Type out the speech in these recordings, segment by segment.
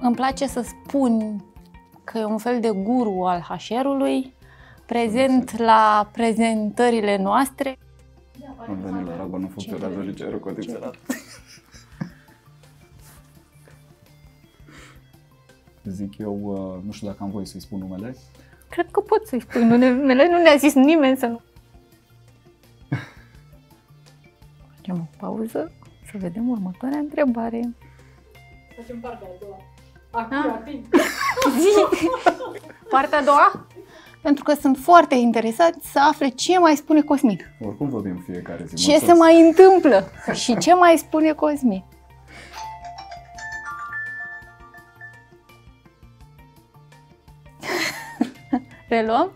Îmi place să spun că e un fel de guru al HR-ului, prezent la prezentările noastre. Am venit la Raba, nu funcționează nici aerul condiționat. Zic eu, uh, nu știu dacă am voie să-i spun numele. Cred că pot să-i spui numele, nu ne-a zis nimeni să nu. Facem o pauză să vedem următoarea întrebare. Facem partea a doua. Acum, acum. Zi! Partea a doua? Pentru că sunt foarte interesați să afle ce mai spune Cosmin. Oricum vorbim fiecare zi. Ce se mulțumesc. mai întâmplă și ce mai spune Cosmin. Reluăm?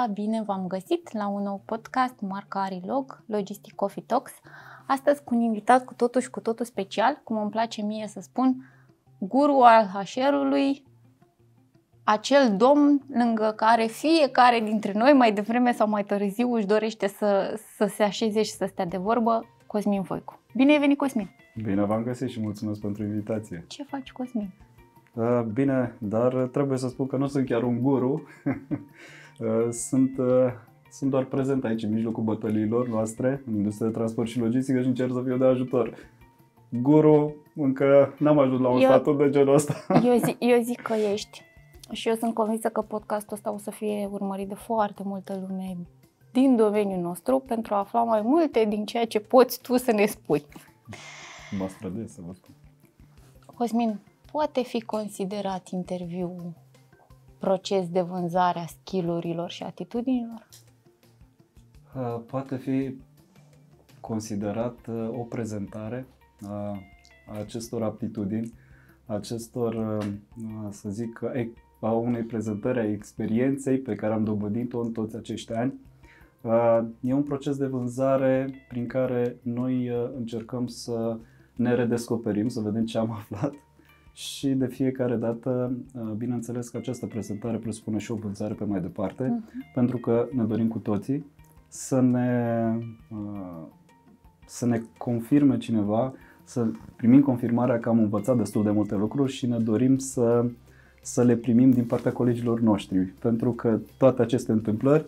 Bună ziua, bine v-am găsit la un nou podcast marca Arilog, Logistic Coffee Talks. Astăzi cu un invitat cu totul și cu totul special, cum îmi place mie să spun, guru al HR-ului, acel domn lângă care fiecare dintre noi, mai devreme sau mai târziu, își dorește să, să se așeze și să stea de vorbă, Cosmin Voicu. Bine ai venit, Cosmin! Bine v-am găsit și mulțumesc pentru invitație. Ce faci, Cosmin? Uh, Bine, dar trebuie să spun că nu sunt chiar un guru. Uh, sunt, uh, sunt doar prezent aici, în mijlocul bătăliilor noastre, în industria de transport și logistică și încerc să fiu de ajutor. Guru, încă n-am ajuns la un Eu- statut de genul ăsta. Eu, zi, eu zic că ești și eu sunt convinsă că podcastul ăsta o să fie urmărit de foarte multă lume din domeniul nostru pentru a afla mai multe din ceea ce poți tu să ne spui. Mă străduiesc să vă spun. Cosmin, poate fi considerat interviu proces de vânzare a skillurilor și atitudinilor? Uh, Poate fi considerat uh, o prezentare a a acestor aptitudini, a acestor, uh, uh, să zic, e- a unei prezentări a experienței pe care am dobândit-o în toți acești ani. Uh, E un proces de vânzare prin care noi uh, încercăm să ne redescoperim, să vedem ce am aflat și de fiecare dată, uh, bineînțeles că această prezentare presupune și o vânzare pe mai departe, Mhm. pentru că ne dorim cu toții să ne, uh, să ne confirme cineva, să primim confirmarea că am învățat destul de multe lucruri și ne dorim să, să le primim din partea colegilor noștri, pentru că toate aceste întâmplări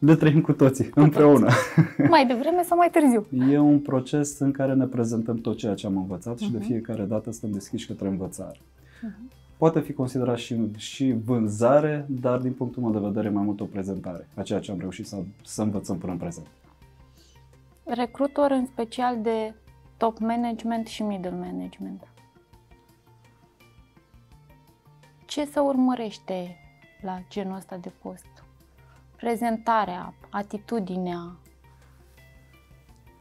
le trăim cu toții, împreună. Mai devreme sau mai târziu? E un proces în care ne prezentăm tot ceea ce am învățat și de Mhm. fiecare dată suntem deschiși către învățare. Mhm. Poate fi considerat și, și vânzare, dar din punctul meu de vedere mai mult o prezentare a ceea ce am reușit să, să învățăm până în prezent. Recrutor în special de top management și middle management. Ce să urmărește la genul ăsta de post? Prezentarea, atitudinea.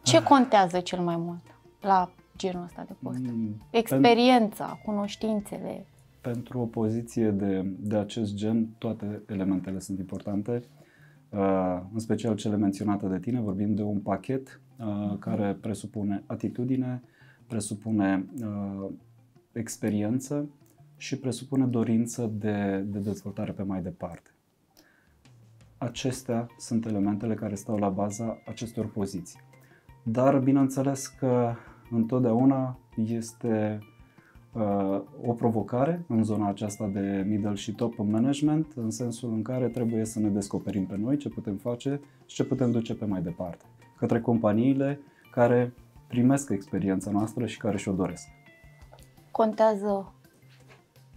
Ce contează cel mai mult la genul ăsta de post? Mm, Experiența, cunoștințele. Pentru o poziție de, de acest gen, toate elementele sunt importante, uh, în special cele menționate de tine. Vorbim de un pachet uh, care presupune atitudine, presupune uh, experiență și presupune dorință de, de dezvoltare pe mai departe. Acestea sunt elementele care stau la baza acestor poziții. Dar bineînțeles că întotdeauna este uh, o provocare în zona aceasta de middle și top management, în sensul în care trebuie să ne descoperim pe noi ce putem face și ce putem duce pe mai departe, către companiile care primesc experiența noastră și care și-o doresc. Contează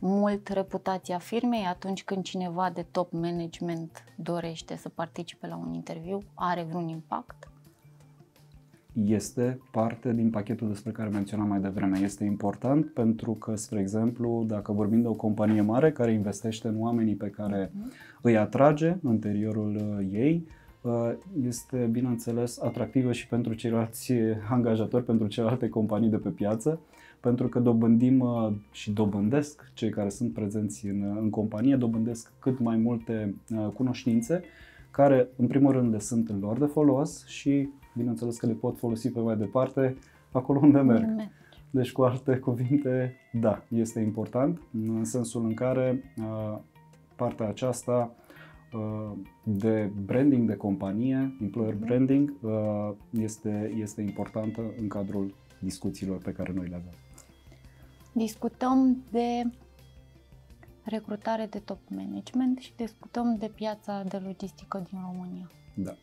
mult reputația firmei atunci când cineva de top management dorește să participe la un interviu, are vreun impact? este parte din pachetul despre care menționam mai devreme. Este important pentru că, spre exemplu, dacă vorbim de o companie mare care investește în oamenii pe care îi atrage în interiorul uh, ei, uh, este, bineînțeles, atractivă și pentru ceilalți angajatori, pentru celelalte companii de pe piață, pentru că dobândim uh, și dobândesc cei care sunt prezenți în, uh, în companie, dobândesc cât mai multe uh, cunoștințe care, în primul rând, le sunt în lor de folos și, bineînțeles, că le pot folosi pe mai departe acolo unde merg. Merg. Deci, cu alte cuvinte, da, este important, în sensul în care uh, partea aceasta uh, de branding de companie, employer branding, uh, este, este importantă în cadrul discuțiilor pe care noi le avem. Discutăm de recrutare de top management și discutăm de piața de logistică din România. Da.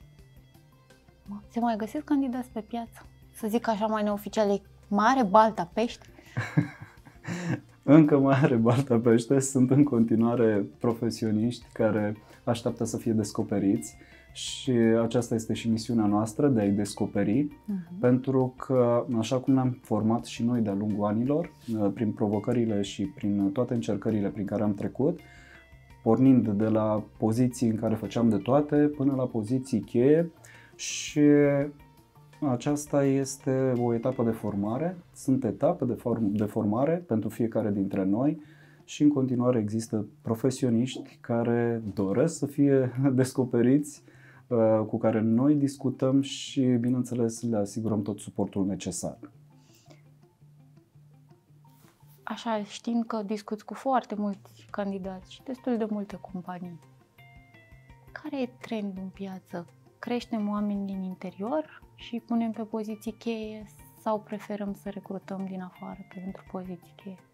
Se mai găsesc candidați pe piață? Să zic așa mai neoficial, e mare balta pești? Încă mai are balta pește, sunt în continuare profesioniști care așteaptă să fie descoperiți și aceasta este și misiunea noastră de a-i descoperi, uh-huh. pentru că așa cum ne-am format și noi de-a lungul anilor, uh, prin provocările și prin toate încercările prin care am trecut, pornind de la poziții în care făceam de toate până la poziții cheie și aceasta este o etapă de formare, sunt etape de, form- de formare pentru fiecare dintre noi și în continuare există profesioniști care doresc să fie descoperiți, uh, cu care noi discutăm și, bineînțeles, le asigurăm tot suportul necesar. Așa, știind că discuți cu foarte mulți candidați și destul de multe companii, care e trendul în piață? Creștem oameni din interior și punem pe poziții cheie sau preferăm să recrutăm din afară pentru poziții cheie?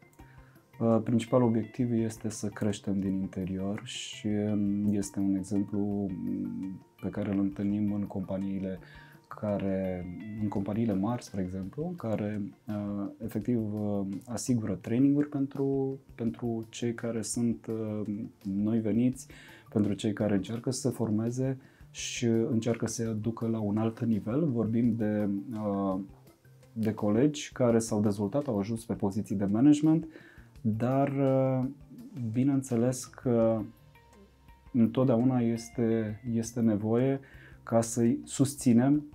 Uh, principalul obiectiv este să creștem din interior și um, este un exemplu um, pe care îl întâlnim în companiile care, în companiile mari, spre exemplu, care uh, efectiv uh, asigură traininguri pentru, pentru cei care sunt noi veniți, pentru cei care încearcă să se formeze și încearcă să se aducă la un alt nivel. Vorbim de, de colegi care s-au dezvoltat, au ajuns pe poziții de management, dar bineînțeles că întotdeauna este, este nevoie ca să-i susținem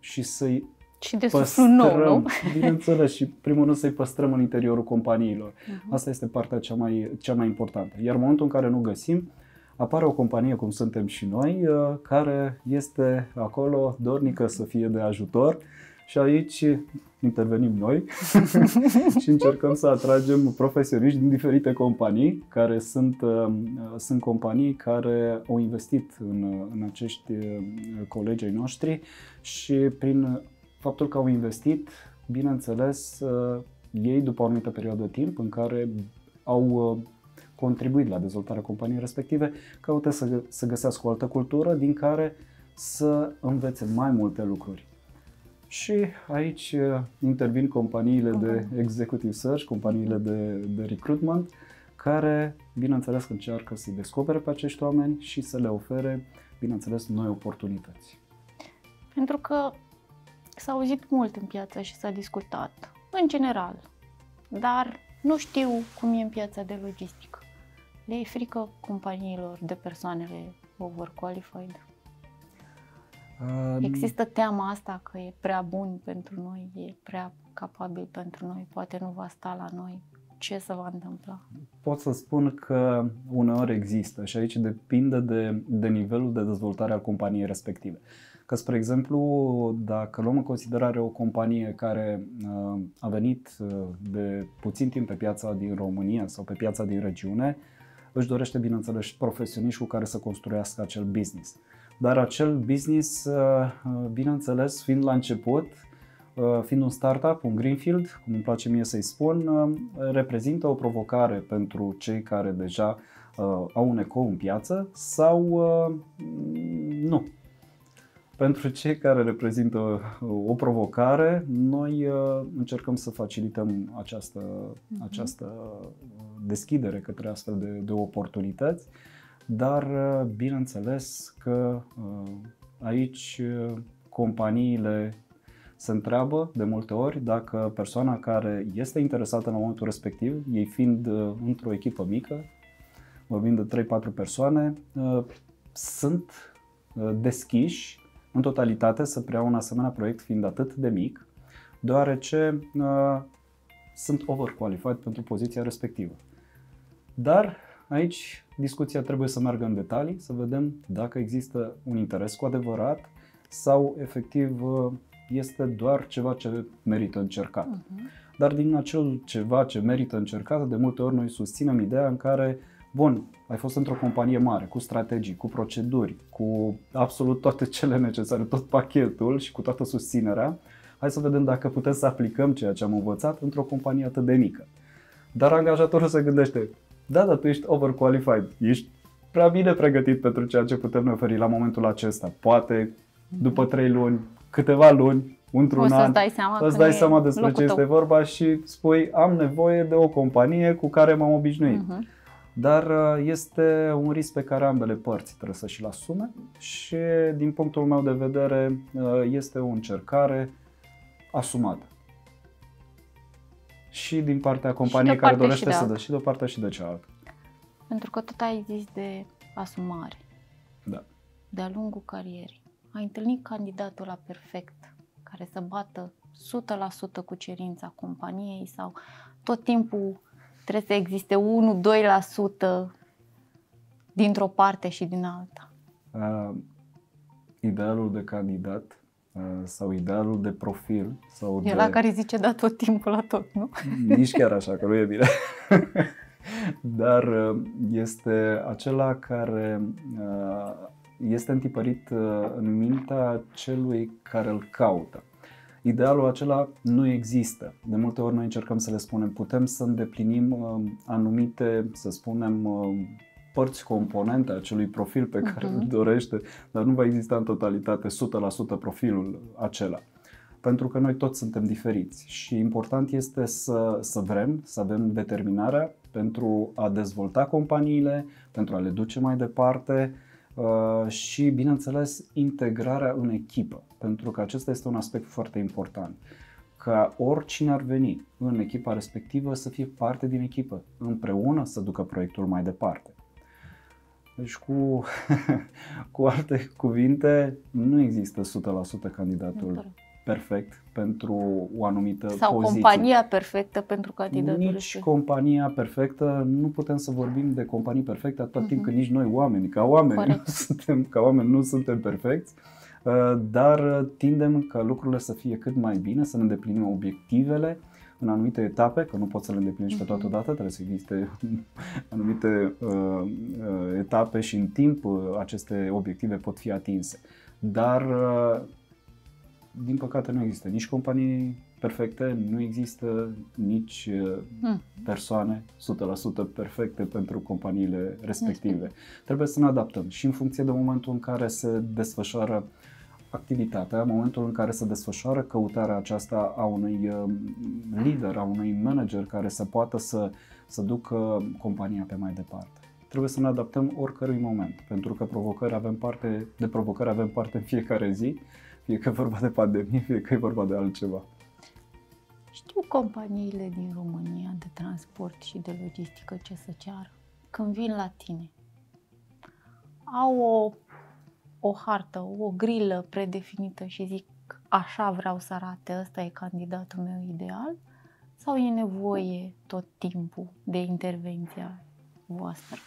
și să-i și de păstrăm, nou, nu? bineînțeles, și primul rând să-i păstrăm în interiorul companiilor. Uh-huh. Asta este partea cea mai, cea mai importantă. Iar în momentul în care nu găsim, apare o companie cum suntem și noi, uh, care este acolo dornică să fie de ajutor și aici intervenim noi și încercăm să atragem profesioniști din diferite companii, care sunt, uh, sunt companii care au investit în, în acești uh, colegi ai noștri și prin faptul că au investit, bineînțeles, ei după o anumită perioadă de timp în care au contribuit la dezvoltarea companiei respective, caută să, să găsească o altă cultură din care să învețe mai multe lucruri. Și aici uh, intervin companiile de executive search, companiile de, de recruitment, care, bineînțeles, încearcă să-i descopere pe acești oameni și să le ofere, bineînțeles, noi oportunități. Pentru că s-a auzit mult în piață și s-a discutat, în general, dar nu știu cum e în piața de logistică. Le e frică companiilor de persoanele overqualified? Um... Există teama asta că e prea bun pentru noi, e prea capabil pentru noi, poate nu va sta la noi. Ce se va întâmpla? Pot să spun că uneori există și aici depinde de, de nivelul de dezvoltare al companiei respective. Că, spre exemplu, dacă luăm în considerare o companie care uh, a venit uh, de puțin timp pe piața din România sau pe piața din regiune, uh, își dorește, bineînțeles, profesioniști cu care să construiască acel business. Dar acel business, uh, uh, bineînțeles, fiind la început, uh, fiind un startup, un greenfield, cum îmi place mie să-i spun, reprezintă o provocare pentru cei care deja au un ecou în piață sau nu. Pentru cei care reprezintă o provocare, noi încercăm să facilităm această, uh-huh. această deschidere către astfel de, de oportunități, dar uh, bineînțeles că uh, aici uh, companiile se întreabă de multe ori dacă persoana care este interesată în momentul respectiv, ei fiind într-o echipă mică, vorbim de 3-4 persoane, sunt deschiși în totalitate să preia un asemenea proiect fiind atât de mic, deoarece sunt overqualified pentru poziția respectivă. Dar aici discuția trebuie să meargă în detalii, să vedem dacă există un interes cu adevărat sau efectiv este doar ceva ce merită încercat. Uh-huh. Dar din acel ceva ce merită încercat, de multe ori noi susținem ideea în care Bun, ai fost într-o companie mare, cu strategii, cu proceduri, cu absolut toate cele necesare, tot pachetul și cu toată susținerea. Hai să vedem dacă putem să aplicăm ceea ce am învățat într-o companie atât de mică. Dar angajatorul se gândește, da, dar tu ești overqualified, ești prea bine pregătit pentru ceea ce putem ne oferi la momentul acesta. Poate după trei luni, câteva luni, într-un o an, dai seama, îți că dai e seama despre locul ce este tău. vorba și spui am nevoie de o companie cu care m-am obișnuit. Mhm. Dar uh, este un risc pe care ambele părți trebuie să și-l asume și din punctul meu de vedere uh, este o încercare asumată. Și din partea companiei de o care parte dorește și de să alta. dă și de o parte și de cealaltă. Pentru că tot ai zis de asumare. Da. De-a lungul carierei. Ai întâlnit candidatul la perfect, care să bată 100% cu cerința companiei sau tot timpul trebuie să existe 1-2% dintr-o parte și din alta. Uh, idealul de candidat uh, sau idealul de profil sau E de... la care zice da tot timpul la tot, nu? Nici chiar așa, că nu e bine. Dar uh, este acela care uh, este întipărit uh, în mintea celui care îl caută. Idealul acela nu există. De multe ori noi încercăm să le spunem, putem să îndeplinim uh, anumite, să spunem, uh, părți componente a acelui profil pe care Mhm. îl dorește, dar nu va exista în totalitate 100% profilul acela pentru că noi toți suntem diferiți și important este să, să vrem, să avem determinarea pentru a dezvolta companiile, pentru a le duce mai departe uh, și, bineînțeles, integrarea în echipă, pentru că acesta este un aspect foarte important. Ca oricine ar veni în echipa respectivă să fie parte din echipă, împreună să ducă proiectul mai departe. Deci cu, cu alte cuvinte, nu există 100% candidatul perfect pentru o anumită Sau poziție. compania perfectă pentru candidatul Nici respectiv. compania perfectă, nu putem să vorbim de companii perfecte atâta timp Mhm. cât nici noi oameni, ca oameni, Corect. nu suntem, ca oameni nu suntem perfecți, uh, dar tindem ca lucrurile să fie cât mai bine, să ne îndeplinim obiectivele în anumite etape, că nu poți să le îndeplinești pe toată Mhm. dată, trebuie să existe anumite uh, uh, etape și în timp uh, aceste obiective pot fi atinse. Dar uh, din păcate nu există nici companii perfecte, nu există nici uh, Hmm. persoane 100% perfecte pentru companiile respective. Trebuie să ne adaptăm și în funcție de momentul în care se desfășoară activitatea, momentul în care se desfășoară căutarea aceasta a unui uh, lider, a unui manager care să poată să, să ducă compania pe mai departe. Trebuie să ne adaptăm oricărui moment, pentru că provocări avem parte, de provocări avem parte în fiecare zi, fie că e vorba de pandemie, fie că e vorba de altceva. Știu companiile din România de transport și de logistică ce să ceară. Când vin la tine, au o, o hartă, o grilă predefinită și zic așa vreau să arate, ăsta e candidatul meu ideal? Sau e nevoie tot timpul de intervenția voastră?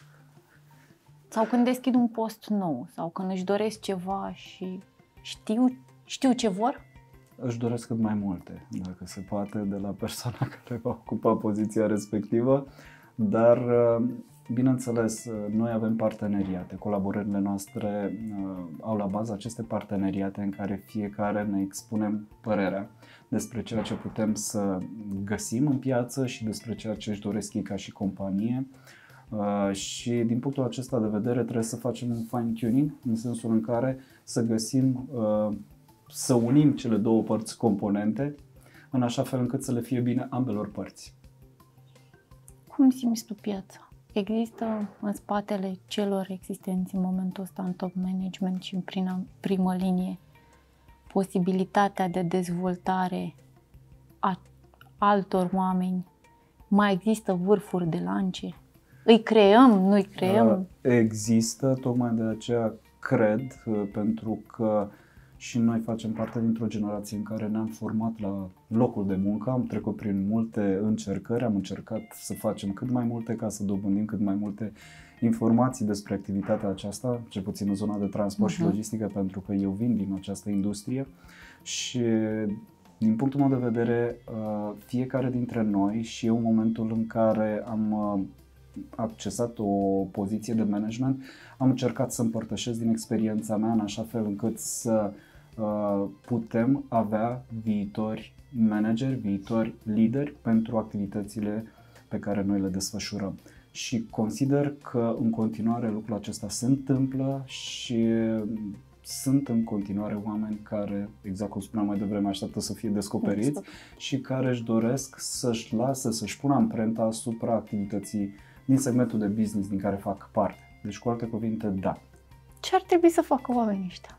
Sau când deschid un post nou, sau când își doresc ceva și știu, știu ce vor? Își doresc cât mai multe, dacă se poate, de la persoana care va ocupa poziția respectivă, dar, uh, bineînțeles, uh, noi avem parteneriate. Colaborările noastre uh, au la bază aceste parteneriate în care fiecare ne expunem părerea despre ceea ce putem să găsim în piață și despre ceea ce își doresc ei ca și companie. Uh, și din punctul acesta de vedere trebuie să facem un fine-tuning în sensul în care să găsim uh, să unim cele două părți componente în așa fel încât să le fie bine ambelor părți. Cum simți tu piața? Există în spatele celor existenți în momentul ăsta în top management și în prin- primă linie posibilitatea de dezvoltare a altor oameni? Mai există vârfuri de lance? Îi creăm, nu-i creăm? Uh, Există, tocmai de aceea cred, uh, pentru că și noi facem parte dintr-o generație în care ne-am format la locul de muncă, am trecut prin multe încercări, am încercat să facem cât mai multe ca să dobândim cât mai multe informații despre activitatea aceasta, cel puțin în zona de transport și Mhm. logistică, pentru că eu vin din această industrie și din punctul meu de vedere, uh, fiecare dintre noi și eu în momentul în care am uh, accesat o poziție de management, am încercat să împărtășesc din experiența mea în așa fel încât să uh, putem avea viitori manageri, viitori lideri pentru activitățile pe care noi le desfășurăm. Și consider că în continuare lucrul acesta se întâmplă și sunt în continuare oameni care, exact cum spuneam mai devreme, așteaptă să fie descoperiți exact. și care își doresc să-și lasă, să-și pună amprenta asupra activității din segmentul de business din care fac parte. Deci, cu alte cuvinte, da. Ce ar trebui să facă oamenii ăștia?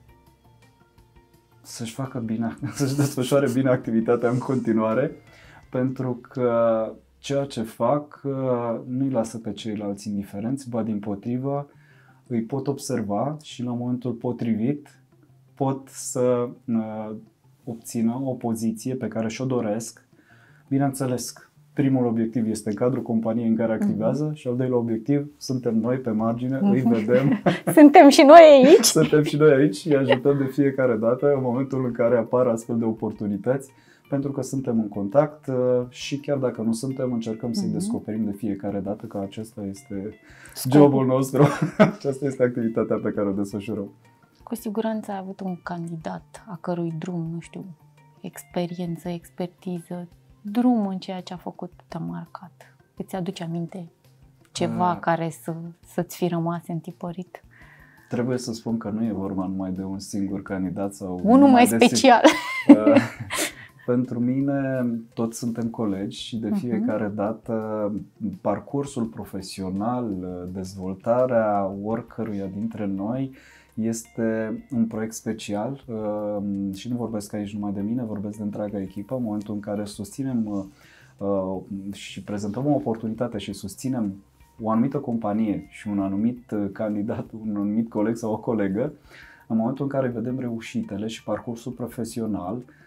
Să-și facă bine, să-și desfășoare bine activitatea în continuare, pentru că ceea ce fac uh, nu-i lasă pe ceilalți indiferenți, ba din potrivă, îi pot observa și la momentul potrivit pot să uh, obțină o poziție pe care și-o doresc. Bineînțeles, primul obiectiv este în cadrul companiei în care activează uh-huh. și al doilea obiectiv suntem noi pe margine, uh-huh. îi vedem. suntem și noi aici. suntem și noi aici și îi ajutăm de fiecare dată în momentul în care apar astfel de oportunități pentru că suntem în contact uh, și chiar dacă nu suntem, încercăm să-i uh-huh. descoperim de fiecare dată că acesta este Scop. jobul nostru, aceasta este activitatea pe care o desfășurăm. Cu siguranță ai avut un candidat a cărui drum, nu știu, experiență, expertiză, drum în ceea ce a făcut te-a marcat. Îți aduce aminte ceva uh, care să, să-ți fi rămas întipărit? Trebuie să spun că nu e vorba numai de un singur candidat sau unul mai special. Uh, pentru mine toți suntem colegi și de mhm. fiecare uh-huh. dată parcursul profesional, dezvoltarea oricăruia dintre noi este un proiect special uh, și nu vorbesc aici numai de mine, vorbesc de întreaga echipă. În momentul în care susținem uh, și prezentăm o oportunitate și susținem o anumită companie și un anumit candidat, un anumit coleg sau o colegă, în momentul în care vedem reușitele și parcursul profesional, Uh,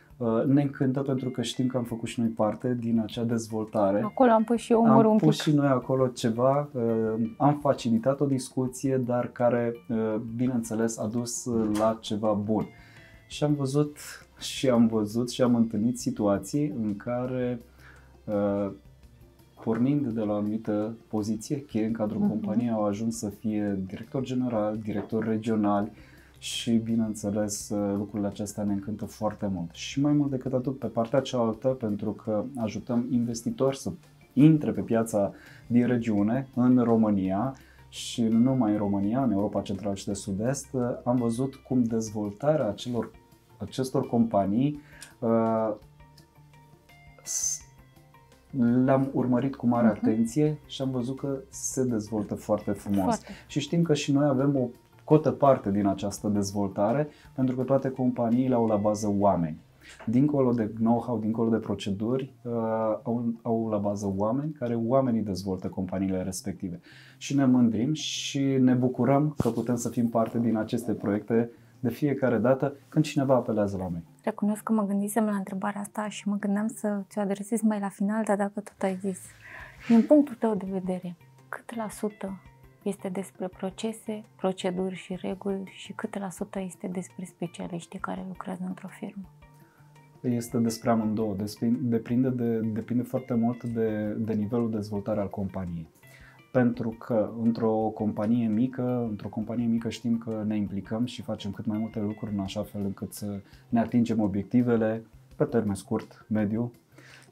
ne încântă pentru că știm că am făcut și noi parte din acea dezvoltare. Acolo am pus și eu umărul un pic. Am pus și noi acolo ceva, uh, am facilitat o discuție, dar care, uh, bineînțeles, a dus la ceva bun. Și am văzut și am văzut și am întâlnit situații în care pornind de la o anumită poziție cheie în cadrul uh-huh. companiei au ajuns să fie director general, director regional, și bineînțeles lucrurile acestea ne încântă foarte mult. Și mai mult decât atât pe partea cealaltă pentru că ajutăm investitori să intre pe piața din regiune, în România și nu numai în România, în Europa Centrală și de Sud-Est, am văzut cum dezvoltarea acelor, acestor companii uh, le-am urmărit cu mare uh-huh. atenție și am văzut că se dezvoltă foarte frumos. Foarte. Și știm că și noi avem o cotă parte din această dezvoltare, pentru că toate companiile au la bază oameni. Dincolo de know-how, dincolo de proceduri, uh, au, au la bază oameni care oamenii dezvoltă companiile respective. Și ne mândrim și ne bucurăm că putem să fim parte din aceste proiecte de fiecare dată când cineva apelează la noi. Recunosc că mă gândisem la întrebarea asta și mă gândeam să ți-o adresez mai la final, dar dacă tot ai zis, din punctul tău de vedere, cât la sută este despre procese, proceduri și reguli și câte la sută este despre specialiștii care lucrează într-o firmă? Este despre amândouă. Depinde, de, depinde foarte mult de, de nivelul de dezvoltare al companiei. Pentru că într-o companie mică, într-o companie mică știm că ne implicăm și facem cât mai multe lucruri în așa fel încât să ne atingem obiectivele pe termen scurt, mediu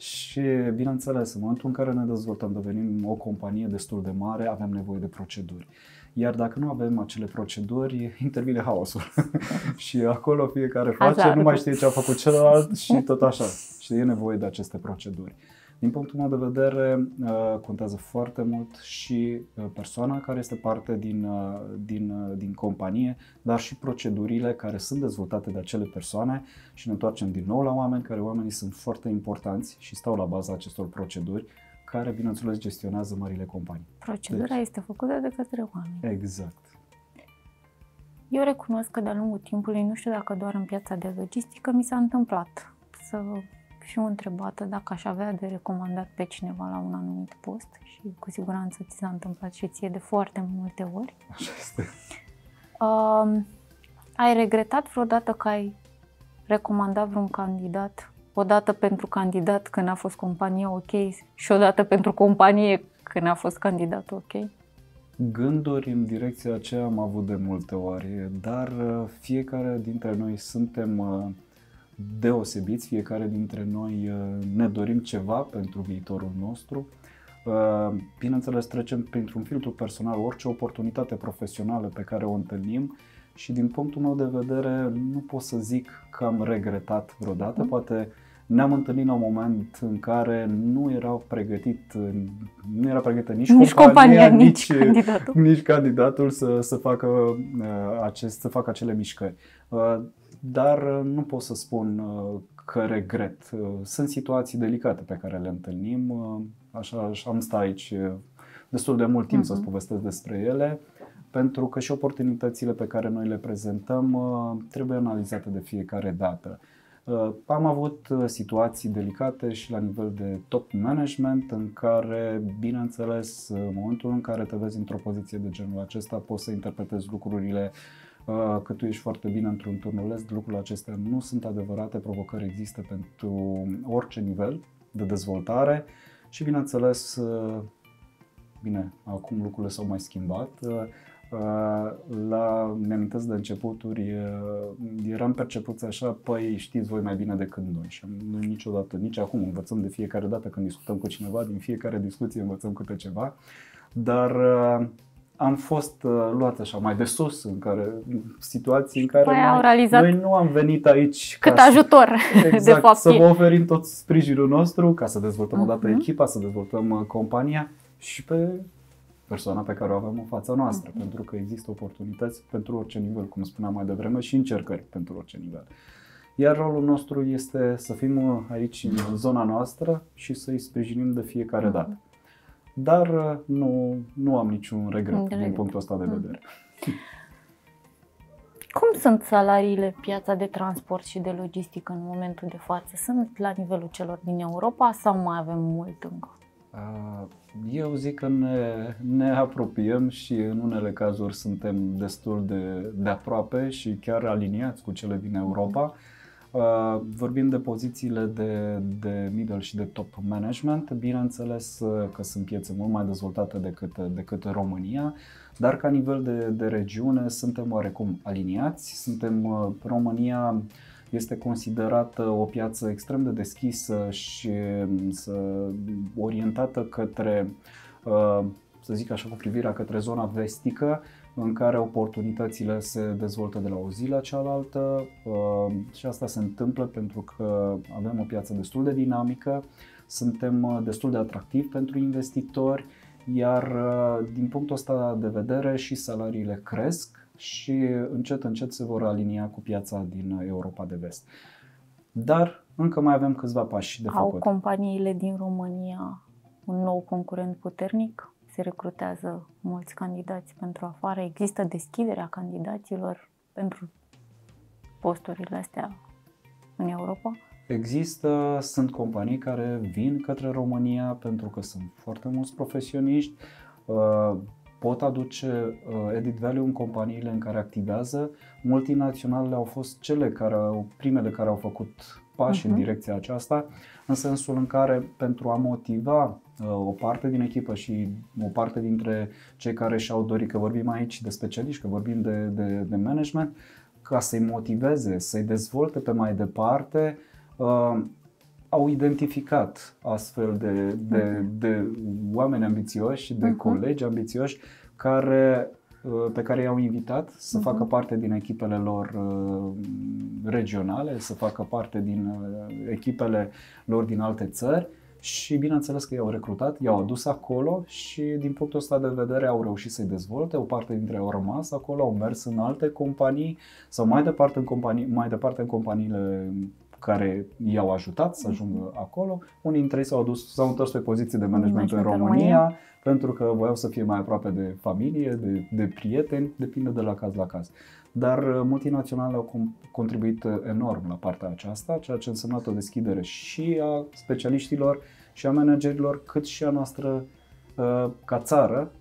și, bineînțeles, în momentul în care ne dezvoltăm, devenim o companie destul de mare, avem nevoie de proceduri. Iar dacă nu avem acele proceduri, intervine haosul. și acolo fiecare face, Hazard. nu mai știe ce a făcut celălalt și tot așa. Și e nevoie de aceste proceduri. Din punctul meu de vedere, uh, contează foarte mult și uh, persoana care este parte din, uh, din, din companie, dar și procedurile care sunt dezvoltate de acele persoane și ne întoarcem din nou la oameni, care oamenii sunt foarte importanți și stau la baza acestor proceduri, care, bineînțeles, gestionează marile companii. Procedura deci, este făcută de către oameni. Exact. Eu recunosc că de-a lungul timpului, nu știu dacă doar în piața de logistică, mi s-a întâmplat să fiu întrebată dacă aș avea de recomandat pe cineva la un anumit post și cu siguranță ți s-a întâmplat și ție de foarte multe ori. Așa este. Uh, ai regretat vreodată că ai recomandat vreun candidat? O dată pentru candidat când a fost compania ok și o dată pentru companie când a fost candidatul ok? Gânduri în direcția aceea am avut de multe ori, dar uh, fiecare dintre noi suntem uh, deosebiți, fiecare dintre noi uh, ne dorim ceva pentru viitorul nostru. Bineînțeles, trecem printr-un filtru personal orice oportunitate profesională pe care o întâlnim și din punctul meu de vedere nu pot să zic că am regretat vreodată, mm. poate ne-am întâlnit la un moment în care nu erau pregătit, nu era pregătită nici, nici compania, compania nici, nici candidatul, nici candidatul să, să, facă, uh, acest, să facă acele mișcări. Uh, dar nu pot să spun uh, că regret. Sunt situații delicate pe care le întâlnim, așa am stat aici destul de mult timp uh-huh. să-ți mhm. povestesc despre ele, pentru că și oportunitățile pe care noi le prezentăm trebuie analizate de fiecare dată. Uh, am avut uh, situații delicate și la nivel de top management în care, bineînțeles, în momentul în care te vezi într-o poziție de genul acesta, poți să interpretezi lucrurile uh, că tu ești foarte bine într-un turnuleț, lucrurile acestea nu sunt adevărate, provocări există pentru orice nivel de dezvoltare și, bineînțeles, bine, acum lucrurile s-au mai schimbat, Uh, la, mi de începuturi, uh, eram percepuți așa, păi știți voi mai bine decât noi. Și nu niciodată, nici acum învățăm de fiecare dată când discutăm cu cineva, din fiecare discuție învățăm câte ceva, dar uh, am fost luați așa mai de sus, în care situații în care păi noi, noi nu am venit aici cât ca ajutor, exact, de fapt. să vă oferim tot sprijinul nostru ca să dezvoltăm uh-huh. odată echipa, să dezvoltăm compania și pe persoana pe care o avem în fața noastră, mm-hmm. pentru că există oportunități pentru orice nivel, cum spuneam mai devreme, și încercări pentru orice nivel. Iar rolul nostru este să fim aici în zona noastră și să-i sprijinim de fiecare mm-hmm. dată. Dar uh, nu, nu am niciun regret de din punctul ăsta de mm-hmm. vedere. Cum sunt salariile piața de transport și de logistică în momentul de față? Sunt la nivelul celor din Europa sau mai avem mult încă? Eu zic că ne, ne apropiem și în unele cazuri suntem destul de, de aproape și chiar aliniați cu cele din Europa. Vorbim de pozițiile de, de middle și de top management, bineînțeles că sunt piețe mult mai dezvoltate decât, decât România, dar ca nivel de, de regiune suntem oarecum aliniați. Suntem România este considerată o piață extrem de deschisă și mm, orientată către, uh, să zic așa, cu privirea către zona vestică, în care oportunitățile se dezvoltă de la o zi la cealaltă uh, și asta se întâmplă pentru că avem o piață destul de dinamică, suntem uh, destul de atractivi pentru investitori, iar din punctul ăsta de vedere și salariile cresc și încet, încet se vor alinia cu piața din Europa de vest. Dar încă mai avem câțiva pași de Au făcut. Au companiile din România un nou concurent puternic? Se recrutează mulți candidați pentru afară? Există deschiderea candidaților pentru posturile astea în Europa? Există, sunt companii care vin către România pentru că sunt foarte mulți profesioniști, uh, pot aduce uh, edit value în companiile în care activează. Multinaționalele au fost cele care au, primele care au făcut pași uh-huh. în mhm. direcția aceasta, în sensul în care pentru a motiva uh, o parte din echipă și o parte dintre cei care și-au dorit, că vorbim aici de specialiști, că vorbim de, de, de management, ca să-i motiveze, să-i dezvolte pe mai departe, uh, au identificat astfel de, de, mhm. de oameni ambițioși, de uh-huh. colegi ambițioși care, uh, pe care i-au invitat să uh-huh. facă parte din echipele lor uh, regionale, să facă parte din uh, echipele lor din alte țări și bineînțeles că i-au recrutat, i-au adus acolo și din punctul ăsta de vedere au reușit să-i dezvolte, o parte dintre ei au rămas acolo, au mers în alte companii sau mai departe în companii, mai departe în companiile care i-au ajutat să ajungă acolo. Unii dintre ei s-au, adus, s-au întors pe poziții de management în România, România, pentru că voiau să fie mai aproape de familie, de, de prieteni, depinde de la caz la caz. Dar uh, multinaționale au contribuit uh, enorm la partea aceasta, ceea ce a însemnat o deschidere și a specialiștilor și a managerilor, cât și a noastră uh, ca țară,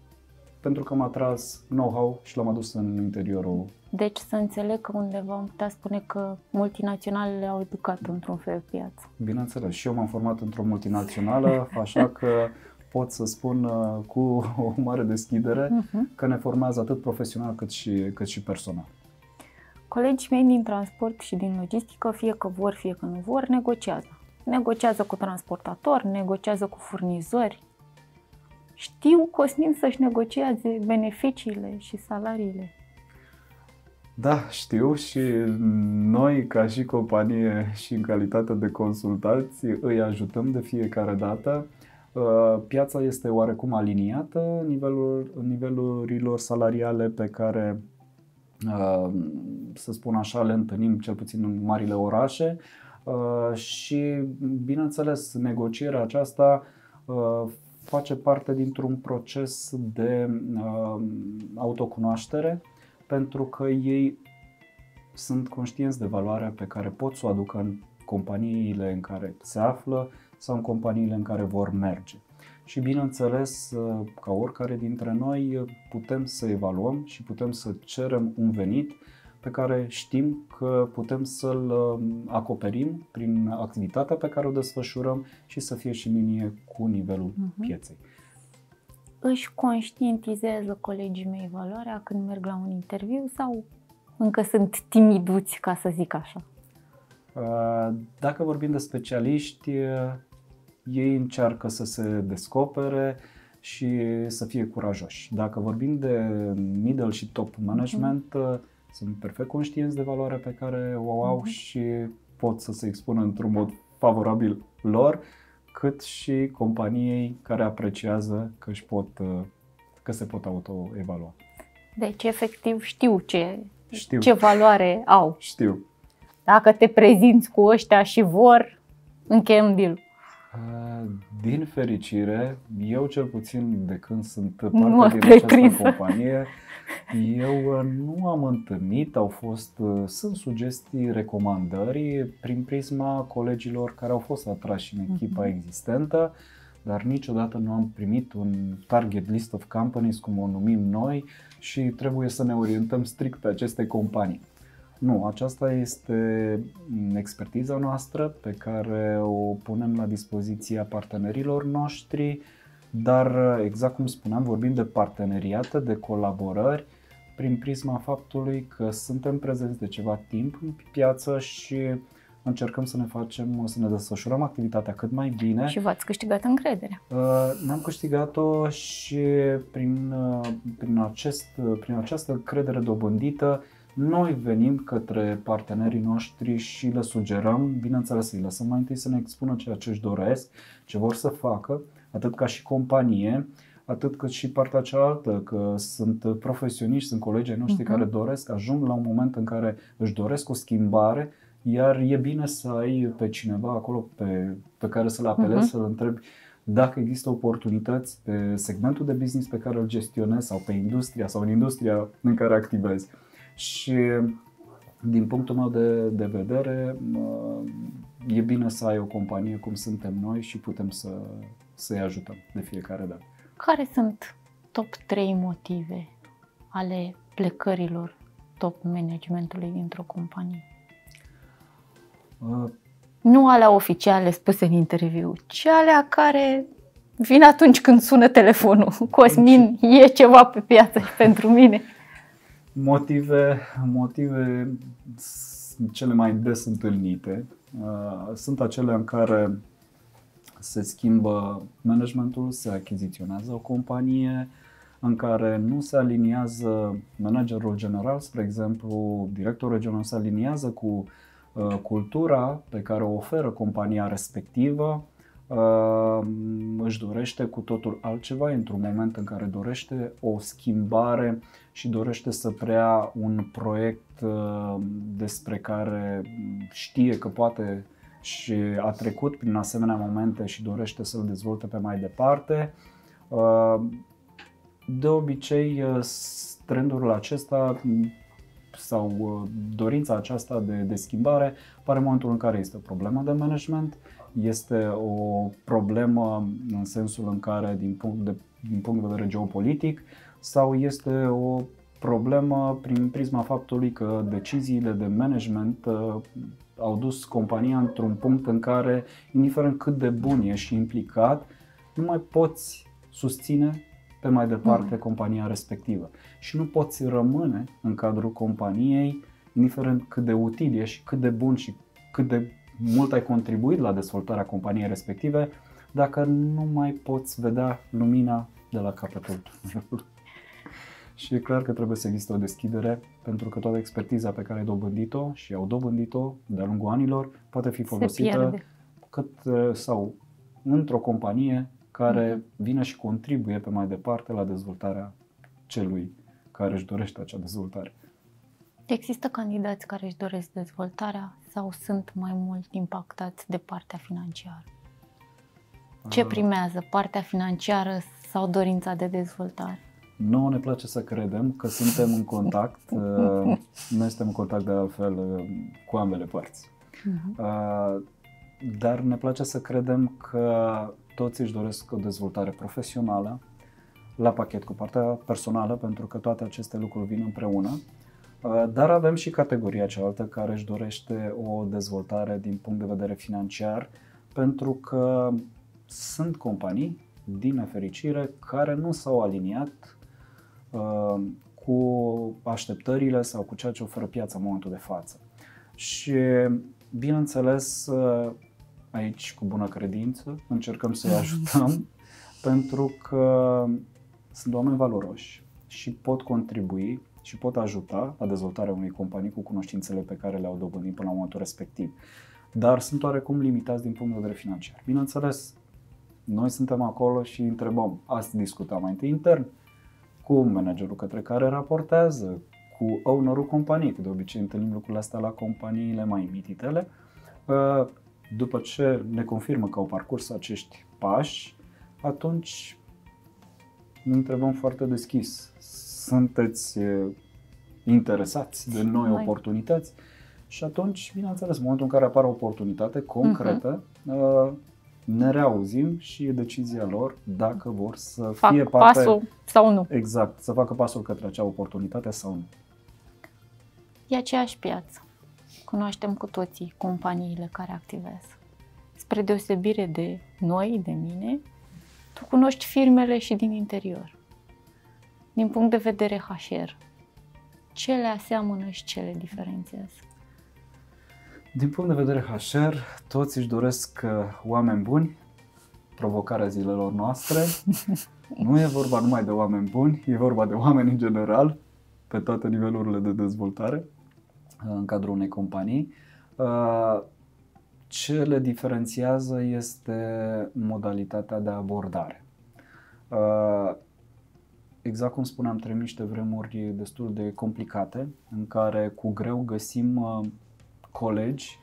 pentru că am atras know-how și l-am adus în interiorul deci să înțeleg că undeva am putea spune că multinaționalele au educat într-un fel piața. Bineînțeles, și eu m-am format într-o multinațională, așa că pot să spun uh, cu o mare deschidere Uh-huh. că ne formează atât profesional cât și, cât și personal. Colegii mei din transport și din logistică, fie că vor, fie că nu vor, negociază. Negociază cu transportatori, negociază cu furnizori. Știu, Cosmin, să-și negocieze beneficiile și salariile. Da, știu și noi ca și companie și în calitate de consultați îi ajutăm de fiecare dată. Uh, Piața este oarecum aliniată în nivelul, în nivelurilor salariale pe care, uh, să spun așa, le întâlnim cel puțin în marile orașe. Uh, și, bineînțeles, negocierea aceasta uh, face parte dintr-un proces de uh, autocunoaștere pentru că ei sunt conștienți de valoarea pe care pot să o aducă în companiile în care se află sau în companiile în care vor merge. Și bineînțeles, ca oricare dintre noi, putem să evaluăm și putem să cerem un venit pe care știm că putem să-l um, acoperim prin activitatea pe care o desfășurăm și să fie și în linie cu nivelul Mhm. pieței. Își conștientizează colegii mei valoarea când merg la un interviu sau încă sunt timiduți, ca să zic așa? Uh, Dacă vorbim de specialiști, uh, ei încearcă să se descopere și să fie curajoși. Dacă vorbim de middle și top management, uh, sunt perfect conștienți de valoarea pe care o au Mhm. și pot să se expună într-un mod favorabil lor, cât și companiei care apreciază că, își pot, uh, că se pot auto-evalua. Deci, efectiv, știu ce, Știu, ce valoare au. știu. Dacă te prezinți cu ăștia și vor, încheiem deal. Uh, Din fericire, eu cel puțin de când sunt Nu parte din te-ai această prins. companie, eu uh, nu am întâlnit, au fost, uh, sunt sugestii, recomandări prin prisma colegilor care au fost atrași în echipa Mhm. existentă, dar niciodată nu am primit un target list of companies, cum o numim noi, și trebuie să ne orientăm strict pe aceste companii. Nu, aceasta este mm, expertiza noastră pe care o punem la dispoziția partenerilor noștri, dar exact cum spuneam, vorbim de parteneriate, de colaborări, prin prisma faptului că suntem prezenți de ceva timp în piață și încercăm să ne facem, să ne desfășurăm activitatea cât mai bine. Și v-ați câștigat încrederea. Uh, Ne-am câștigat-o și prin, uh, prin, acest, uh, prin această credere dobândită noi venim către partenerii noștri și le sugerăm, bineînțeles, îi lăsăm mai întâi să ne expună ceea ce își doresc, ce vor să facă, atât ca și companie, atât cât și partea cealaltă, că sunt profesioniști, sunt colegii noștri Mhm. care doresc, ajung la un moment în care își doresc o schimbare, iar e bine să ai pe cineva acolo pe, pe care să-l apelezi, Mhm. să-l întrebi dacă există oportunități pe segmentul de business pe care îl gestionezi sau pe industria sau în industria în care activezi. Și din punctul meu de, de vedere, mă, e bine să ai o companie cum suntem noi și putem să, să-i ajutăm de fiecare dată. Care sunt top 3 motive ale plecărilor top managementului dintr-o companie? Uh, Nu alea oficiale spuse în interviu, ci alea care vin atunci când sună telefonul. Cosmin, e ceva pe piață și pentru mine. Motive, motive s- cele mai des întâlnite. Uh, sunt acele în care se schimbă managementul, se achiziționează o companie, în care nu se aliniază managerul general, spre exemplu, directorul regional se aliniază cu uh, cultura pe care o oferă compania respectivă, uh, își dorește cu totul altceva, într-un moment în care dorește o schimbare și dorește să preia un proiect uh, despre care știe că poate și a trecut prin asemenea momente și dorește să-l dezvolte pe mai departe. Uh, De obicei, uh, s- trendul acesta m, sau uh, dorința aceasta de, de schimbare apare în momentul în care este o problemă de management, este o problemă în sensul în care, din punct de, din punct de vedere geopolitic, sau este o problemă prin prisma faptului că deciziile de management uh, au dus compania într-un punct în care, indiferent cât de bun e și implicat, nu mai poți susține pe mai departe Mm. compania respectivă și nu poți rămâne în cadrul companiei, indiferent cât de util ești și cât de bun și cât de mult ai contribuit la dezvoltarea companiei respective, dacă nu mai poți vedea lumina de la capătul tunelului. Și e clar că trebuie să existe o deschidere pentru că toată expertiza pe care ai dobândit-o și au dobândit-o de-a lungul anilor poate fi Se folosită pierde. cât uh, sau într-o companie care vine și contribuie pe mai departe la dezvoltarea celui care își dorește acea dezvoltare. Există candidați care își doresc dezvoltarea sau sunt mai mult impactați de partea financiară? Ce Ah, primează, partea financiară sau dorința de dezvoltare? Nouă ne place să credem că suntem în contact, uh, noi suntem în contact de altfel uh, cu ambele părți. Mhm. Uh, Dar ne place să credem că toți își doresc o dezvoltare profesională la pachet cu partea personală, pentru că toate aceste lucruri vin împreună. Uh, Dar avem și categoria cealaltă care își dorește o dezvoltare din punct de vedere financiar, pentru că sunt companii, din nefericire, care nu s-au aliniat uh, cu așteptările sau cu ceea ce oferă piața în momentul de față. Și, bineînțeles, uh, aici, cu bună credință, încercăm să-i ajutăm pentru că sunt oameni valoroși și pot contribui și pot ajuta la dezvoltarea unei companii cu cunoștințele pe care le-au dobândit până la momentul respectiv. Dar sunt oarecum limitați din punct de vedere financiar. Bineînțeles, noi suntem acolo și întrebăm, asta discutăm mai întâi intern, cu managerul către care raportează, cu ownerul companiei, că de obicei întâlnim lucrurile astea la companiile mai mititele. Uh, După ce ne confirmă că au parcurs acești pași, atunci ne întrebăm foarte deschis, sunteți uh, interesați de noi Mai- oportunități? Și atunci, bineînțeles, în momentul în care apare o oportunitate concretă, uh, ne reauzim și e decizia lor dacă vor să Fac fie parte... pasul sau nu? Exact, să facă pasul către acea oportunitate sau nu. E aceeași piață. Cunoaștem cu toții companiile care activează. Spre deosebire de noi, de mine, tu cunoști firmele și din interior. Din punct de vedere HR, ce le aseamănă și ce le diferențiază? Din punct de vedere HR, toți își doresc uh, oameni buni, provocarea zilelor noastre. Nu e vorba numai de oameni buni, e vorba de oameni în general, pe toate nivelurile de dezvoltare uh, în cadrul unei companii. Uh, Ce le diferențiază este modalitatea de abordare. Uh, Exact cum spuneam, trăim niște vremuri destul de complicate, în care cu greu găsim uh, colegi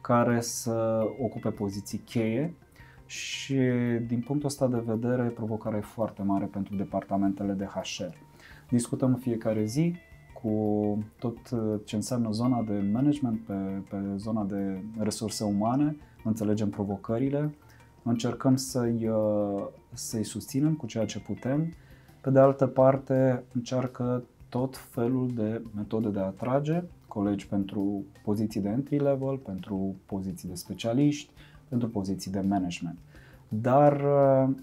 care să ocupe poziții cheie și din punctul ăsta de vedere provocarea e foarte mare pentru departamentele de HR. Discutăm în fiecare zi cu tot ce înseamnă zona de management pe, pe zona de resurse umane, înțelegem provocările, încercăm să-i, uh, să-i susținem cu ceea ce putem. Pe de altă parte, încearcă tot felul de metode de a atrage colegi pentru poziții de entry level, pentru poziții de specialiști, pentru poziții de management. Dar uh,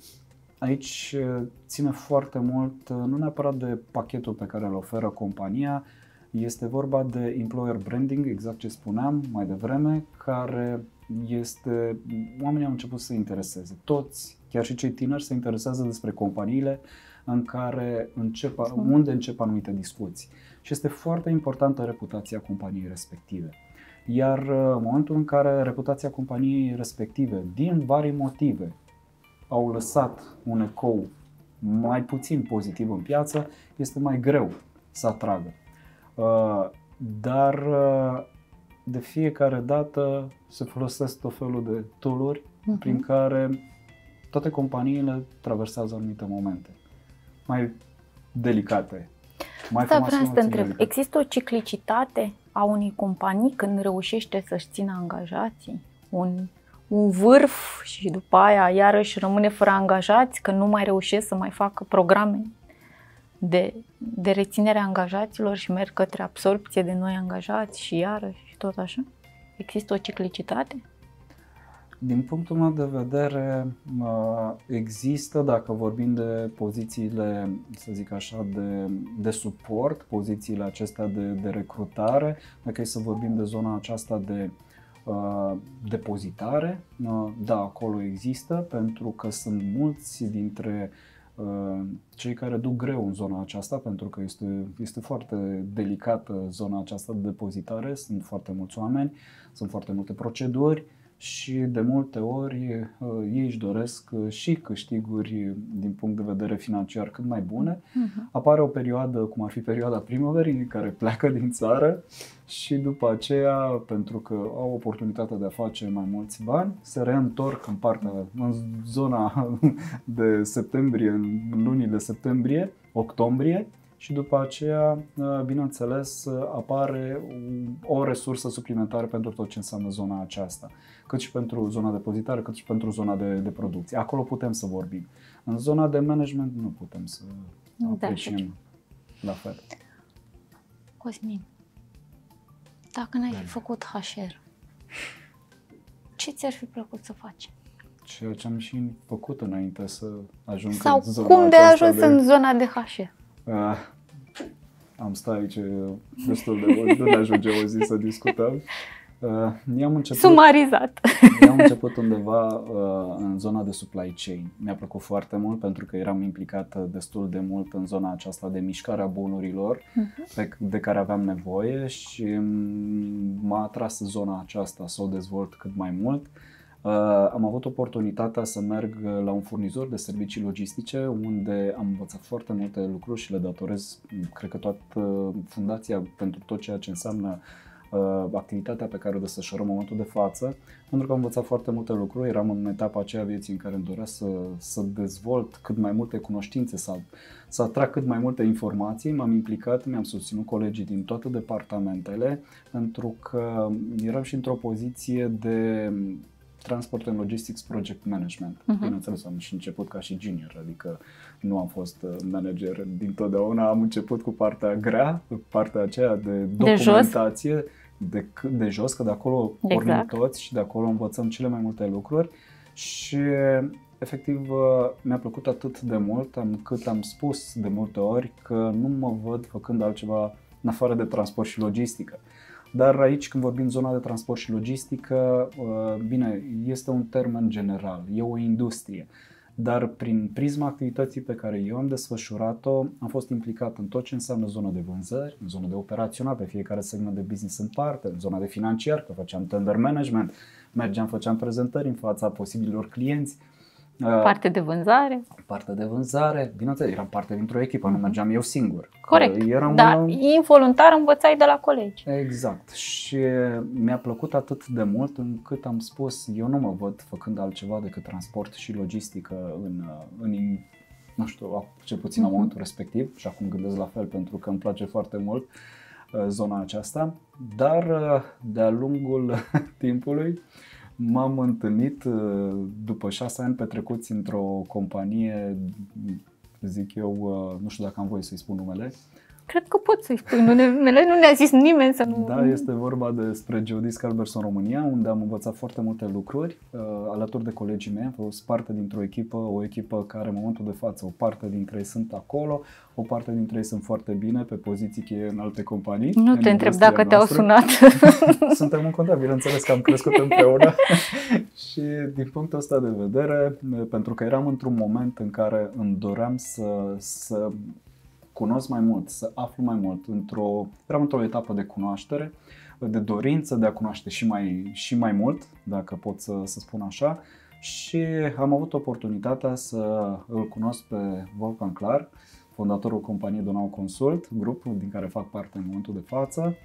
aici uh, ține foarte mult, uh, nu neapărat de pachetul pe care îl oferă compania, este vorba de employer branding, exact ce spuneam mai devreme, care este, oamenii au început să se intereseze. Toți, chiar și cei tineri, se interesează despre companiile în care încep, unde încep anumite discuții. Și este foarte importantă reputația companiei respective. Iar uh, în momentul în care reputația companiei respective, din vari motive, au lăsat un ecou mai puțin pozitiv în piață, este mai greu să atragă. Uh, Dar uh, de fiecare dată se folosesc tot felul de tooluri Mhm. prin care toate companiile traversează anumite momente mai delicate. Mai Asta frumoase, vreau să mai te puțin întreb. delicate. Există o ciclicitate a unei companii când reușește să-și țină angajații? Un, un vârf și după aia iarăși rămâne fără angajați, că nu mai reușesc să mai facă programe de, de reținere a angajaților și merg către absorpție de noi angajați și iarăși și tot așa? Există o ciclicitate? Din punctul meu de vedere, uh, există, dacă vorbim de pozițiile, să zic așa, de, de suport, pozițiile acestea de, de recrutare, dacă e să vorbim de zona aceasta de uh, depozitare, uh, da, acolo există, pentru că sunt mulți dintre uh, cei care duc greu în zona aceasta, pentru că este, este foarte delicată zona aceasta de depozitare, sunt foarte mulți oameni, sunt foarte multe proceduri, și de multe ori uh, ei își doresc uh, și câștiguri din punct de vedere financiar cât mai bune. Uh-huh. Apare o perioadă, cum ar fi perioada primăverii, în care pleacă din țară și după aceea, pentru că au oportunitatea de a face mai mulți bani, se reîntorc în partea, în zona de septembrie, în lunile septembrie, octombrie și după aceea, uh, bineînțeles, apare o resursă suplimentară pentru tot ce înseamnă zona aceasta cât și pentru zona depozitare, cât și pentru zona de, de producție. Acolo putem să vorbim. În zona de management nu putem să da, apreciem da, la fel. Cosmin, dacă n-ai fi făcut HR, ce ți-ar fi plăcut să faci? Ceea ce am și făcut înainte să ajung Sau în zona cum de ajuns de... în zona de HR? Uh, am stat aici destul de mult, nu ne ajunge o zi să discutăm. Uh, am început, Sumarizat. am început undeva uh, în zona de supply chain. Mi-a plăcut foarte mult pentru că eram implicat destul de mult în zona aceasta de mișcarea bunurilor uh-huh. pe, de care aveam nevoie și m-a atras zona aceasta să o dezvolt cât mai mult. Uh, am avut oportunitatea să merg la un furnizor de servicii logistice unde am învățat foarte multe lucruri și le datorez, cred că toată fundația pentru tot ceea ce înseamnă uh, activitatea pe care o desfășurăm în momentul de față, pentru că am învățat foarte multe lucruri, eram în etapa aceea vieții în care îmi dorea să, să dezvolt cât mai multe cunoștințe, să, să atrag cât mai multe informații, m-am implicat, mi-am susținut colegii din toate departamentele, pentru că eram și într-o poziție de Transport and Logistics Project Management. Uh-huh. Bineînțeles, am și început ca și junior, adică nu am fost uh, manager din totdeauna, am început cu partea grea, partea aceea de documentație, de, de, de jos, că de acolo exact. pornim toți și de acolo învățăm cele mai multe lucruri și efectiv mi-a plăcut atât de mult am, cât am spus de multe ori că nu mă văd făcând altceva în afară de transport și logistică. Dar aici când vorbim zona de transport și logistică, bine, este un termen general, e o industrie. Dar prin prisma activității pe care eu am desfășurat-o, am fost implicat în tot ce înseamnă zona de vânzări, în zona de operațional, pe fiecare segment de business în parte, în zona de financiar, că făceam tender management, mergeam, făceam prezentări în fața posibilor clienți, Uh, parte de vânzare. Parte de vânzare. Bineînțeles, eram parte dintr-o echipă, nu mhm. mergeam eu singur. Corect. Eram da, un... involuntar învățai de la colegi. Exact. Și mi-a plăcut atât de mult încât am spus, eu nu mă văd făcând altceva decât transport și logistică în, în nu știu, cel puțin la mhm. momentul respectiv și acum gândesc la fel pentru că îmi place foarte mult uh, zona aceasta, dar uh, de-a lungul timpului M-am întâlnit uh, după șase ani petrecuți într-o companie, zic eu, uh, nu știu dacă am voie să-i spun numele, Cred că pot să-i spui numele, nu ne-a zis nimeni să nu... Da, este vorba despre Geodis Calberson România, unde am învățat foarte multe lucruri uh, alături de colegii mei. Am fost parte dintr-o echipă, o echipă care în momentul de față, o parte dintre ei sunt acolo, o parte dintre ei sunt foarte bine pe poziții cheie în alte companii. Nu te întreb dacă te-au sunat. Suntem în contact, bineînțeles că am crescut împreună și din punctul ăsta de vedere, pentru că eram într-un moment în care îmi doream să, să cunosc mai mult, să aflu mai mult. Într-o, eram într-o etapă de cunoaștere, de dorință de a cunoaște și mai, și mai mult, dacă pot să, să spun așa, și am avut oportunitatea să îl cunosc pe Volcan Clar, fondatorul companiei Donau Consult, grupul din care fac parte în momentul de față,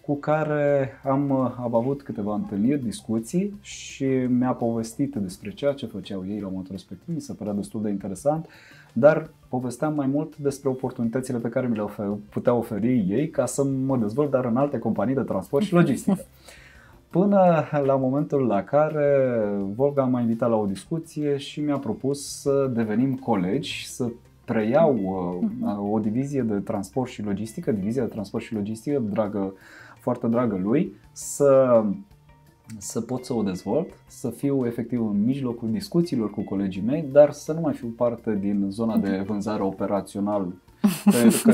cu care am, am avut câteva întâlniri, discuții și mi-a povestit despre ceea ce făceau ei la momentul respectiv, mi se părea destul de interesant dar povesteam mai mult despre oportunitățile pe care mi le ofer, putea oferi ei ca să mă dezvolt, dar în alte companii de transport și logistică. Până la momentul la care Volga m-a invitat la o discuție și mi-a propus să devenim colegi, să preiau uh, o divizie de transport și logistică, divizia de transport și logistică, dragă, foarte dragă lui, să să pot să o dezvolt, să fiu efectiv în mijlocul discuțiilor cu colegii mei, dar să nu mai fiu parte din zona de vânzare operațional pentru că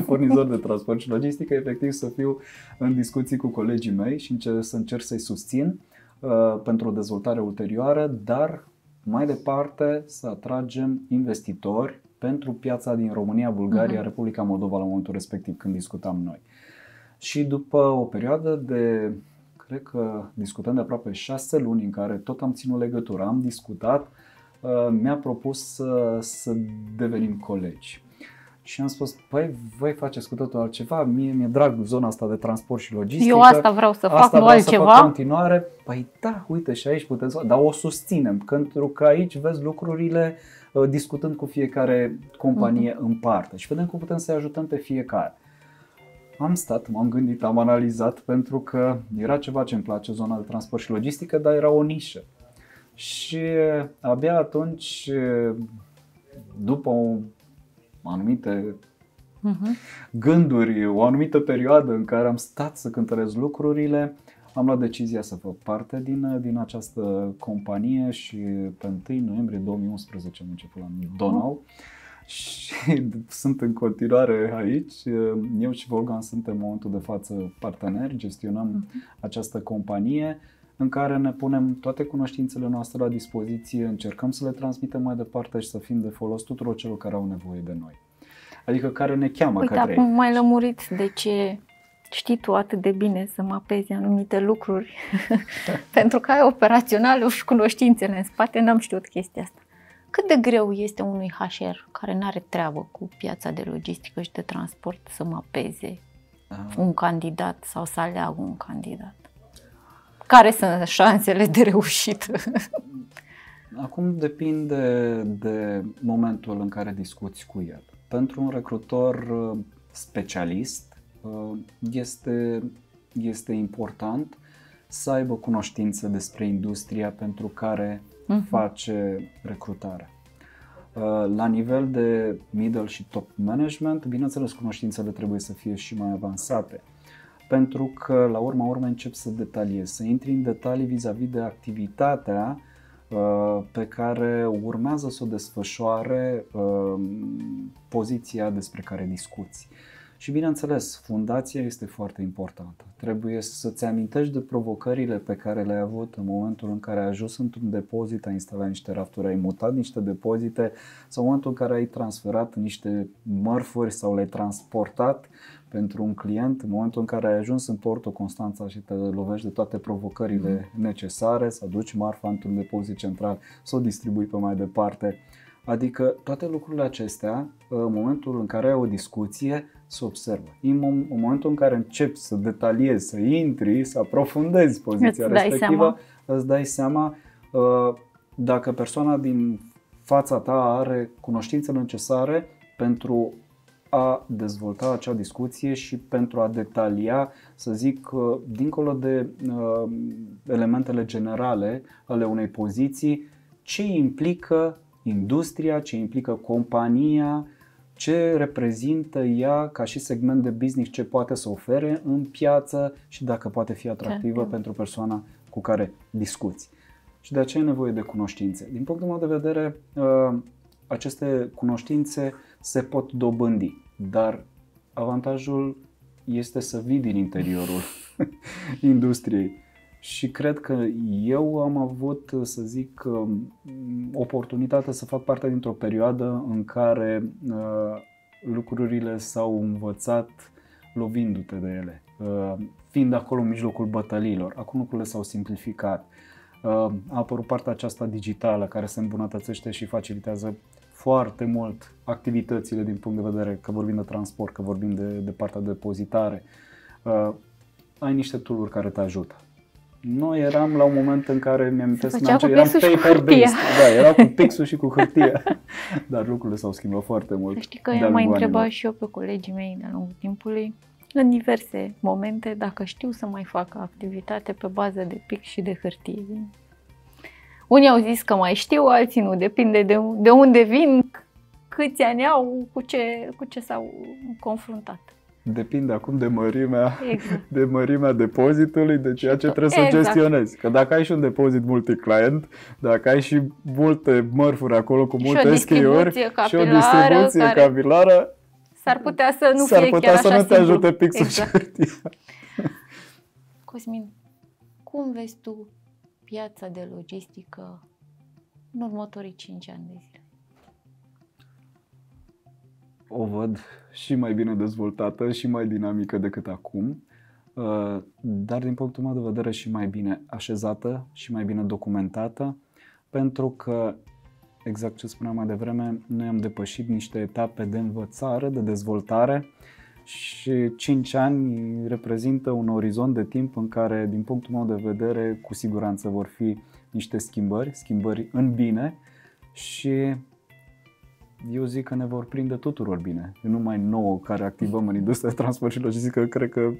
furnizor de transport și logistică, efectiv să fiu în discuții cu colegii mei și încerc, să încerc să-i susțin uh, pentru o dezvoltare ulterioară, dar mai departe să atragem investitori pentru piața din România, Bulgaria, uh-huh. Republica Moldova la momentul respectiv când discutam noi. Și după o perioadă de, cred că discutăm de aproape șase luni în care tot am ținut legătura, am discutat, uh, mi-a propus să, să devenim colegi. Și am spus, păi voi faceți cu totul altceva, mie mi-e drag zona asta de transport și logistică. Eu asta vreau să fac, asta nu vreau altceva. Să fac continuare. Păi da, uite și aici puteți, dar o susținem, pentru că aici vezi lucrurile uh, discutând cu fiecare companie uh-huh. în parte și vedem cum putem să-i ajutăm pe fiecare. Am stat, m-am gândit, am analizat pentru că era ceva ce îmi place, zona de transport și logistică, dar era o nișă. Și abia atunci, după o anumite uh-huh. gânduri, o anumită perioadă în care am stat să cântărez lucrurile, am luat decizia să fac parte din, din această companie și pe 1 noiembrie 2011 am început la Donau uh-huh. Și sunt în continuare aici. Eu și Volgan suntem în momentul de față parteneri, gestionăm uh-huh. această companie în care ne punem toate cunoștințele noastre la dispoziție, încercăm să le transmitem mai departe și să fim de folos tuturor celor care au nevoie de noi. Adică care ne cheamă Uite, către acum mai lămurit de ce știi tu atât de bine să mapezi anumite lucruri pentru că ai operaționale și cunoștințele în spate, n-am știut chestia asta. Cât de greu este unui HR care nu are treabă cu piața de logistică și de transport să mapeze uh. un candidat sau să aleagă un candidat? Care sunt șansele de reușită? Acum depinde de momentul în care discuți cu el. Pentru un recrutor specialist este, este important să aibă cunoștință despre industria pentru care uh-huh. face recrutarea. La nivel de middle și top management, bineînțeles, cunoștințele trebuie să fie și mai avansate pentru că la urma urmei încep să detaliezi, să intri în detalii vis-a-vis de activitatea uh, pe care urmează să o desfășoare uh, poziția despre care discuți. Și bineînțeles, fundația este foarte importantă. Trebuie să-ți amintești de provocările pe care le-ai avut în momentul în care ai ajuns într-un depozit, ai instalat niște rafturi, ai mutat niște depozite sau în momentul în care ai transferat niște mărfuri sau le-ai transportat pentru un client, în momentul în care ai ajuns în portul Constanța și te lovești de toate provocările mm. necesare, să aduci marfa într-un depozit central, să o distribui pe mai departe. Adică toate lucrurile acestea, în momentul în care ai o discuție, se observă. În momentul în care începi să detaliezi, să intri, să aprofundezi poziția îți respectivă, seama. îți dai seama uh, dacă persoana din fața ta are cunoștințele necesare pentru a dezvolta acea discuție și pentru a detalia, să zic, uh, dincolo de uh, elementele generale ale unei poziții, ce implică industria, ce implică compania, ce reprezintă ea ca și segment de business, ce poate să ofere în piață și dacă poate fi atractivă da. pentru persoana cu care discuți. Și de aceea e nevoie de cunoștințe. Din punctul meu de vedere, uh, aceste cunoștințe se pot dobândi, dar avantajul este să vii din interiorul industriei. Și cred că eu am avut, să zic, um, oportunitatea să fac parte dintr-o perioadă în care uh, lucrurile s-au învățat lovindu-te de ele, uh, fiind acolo în mijlocul bătăliilor. Acum lucrurile s-au simplificat. Uh, a apărut partea aceasta digitală care se îmbunătățește și facilitează foarte mult activitățile din punct de vedere că vorbim de transport, că vorbim de, de partea de depozitare. Uh, ai niște tool care te ajută. Noi eram la un moment în care mi-am amintesc că eram paper-based. Da, era cu pixul și cu hârtie. Dar lucrurile s-au schimbat foarte mult. Să știi că eu mai întrebat și eu pe colegii mei de-a lungul timpului în diverse momente dacă știu să mai fac activitate pe bază de pix și de hârtie. Unii au zis că mai știu, alții nu, depinde de, de unde vin, câți ani au, cu ce, cu ce s-au confruntat. Depinde acum de mărimea, Exact. de mărimea depozitului, de ceea ce trebuie să Exact. gestionezi. Că dacă ai și un depozit multi-client, dacă ai și multe mărfuri acolo cu Și o multe distribuție SKU-uri și o capilară distribuție care- capilară, S-ar putea să nu s-ar fie putea chiar să așa nu te simplu. ajute pixul Exact. și hârtia. Cosmin, cum vezi tu piața de logistică în următorii 5 ani de zile? O văd și mai bine dezvoltată și mai dinamică decât acum, uh, dar din punctul meu de vedere și mai bine așezată și mai bine documentată, pentru că, exact ce spuneam mai devreme, noi am depășit niște etape de învățare, de dezvoltare și 5 ani reprezintă un orizont de timp în care, din punctul meu de vedere, cu siguranță vor fi niște schimbări, schimbări în bine și eu zic că ne vor prinde tuturor bine. Nu numai nouă care activăm în industria de transport și logistică, cred că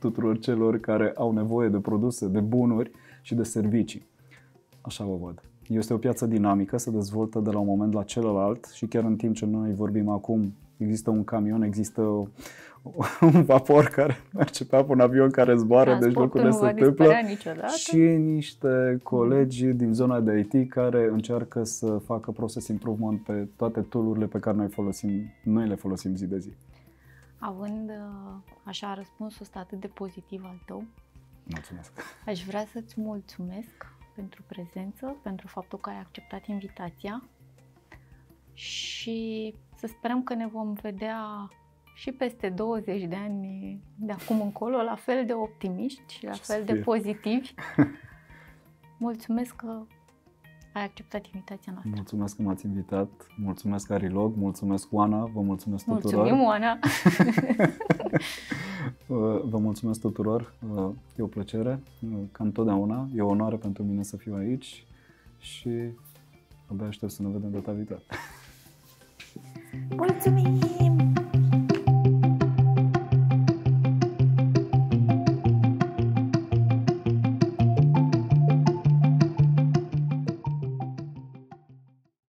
tuturor celor care au nevoie de produse, de bunuri și de servicii. Așa o văd. Este o piață dinamică, se dezvoltă de la un moment la celălalt și chiar în timp ce noi vorbim acum, există un camion, există o, un vapor care merge pe apă, un avion care zboară, deci Transportul lucrurile nu se va întâmplă dispărea niciodată. și niște colegi din zona de IT care încearcă să facă process improvement pe toate tool-urile pe care noi, folosim, noi le folosim zi de zi. Având uh, așa răspunsul ăsta atât de pozitiv al tău, Mulțumesc! aș vrea să-ți mulțumesc pentru prezență, pentru faptul că ai acceptat invitația și să sperăm că ne vom vedea și peste 20 de ani de acum încolo, la fel de optimiști și la Ce să fel de fie. pozitivi. Mulțumesc că ai acceptat invitația noastră. Mulțumesc că m-ați invitat, mulțumesc Arilog, mulțumesc Oana, vă mulțumesc tuturor. Mulțumim, Oana! Uh, Vă mulțumesc tuturor, Uh, e o plăcere, uh, ca întotdeauna, e o onoare pentru mine să fiu aici și abia aștept să ne vedem data viitoare. Mulțumim!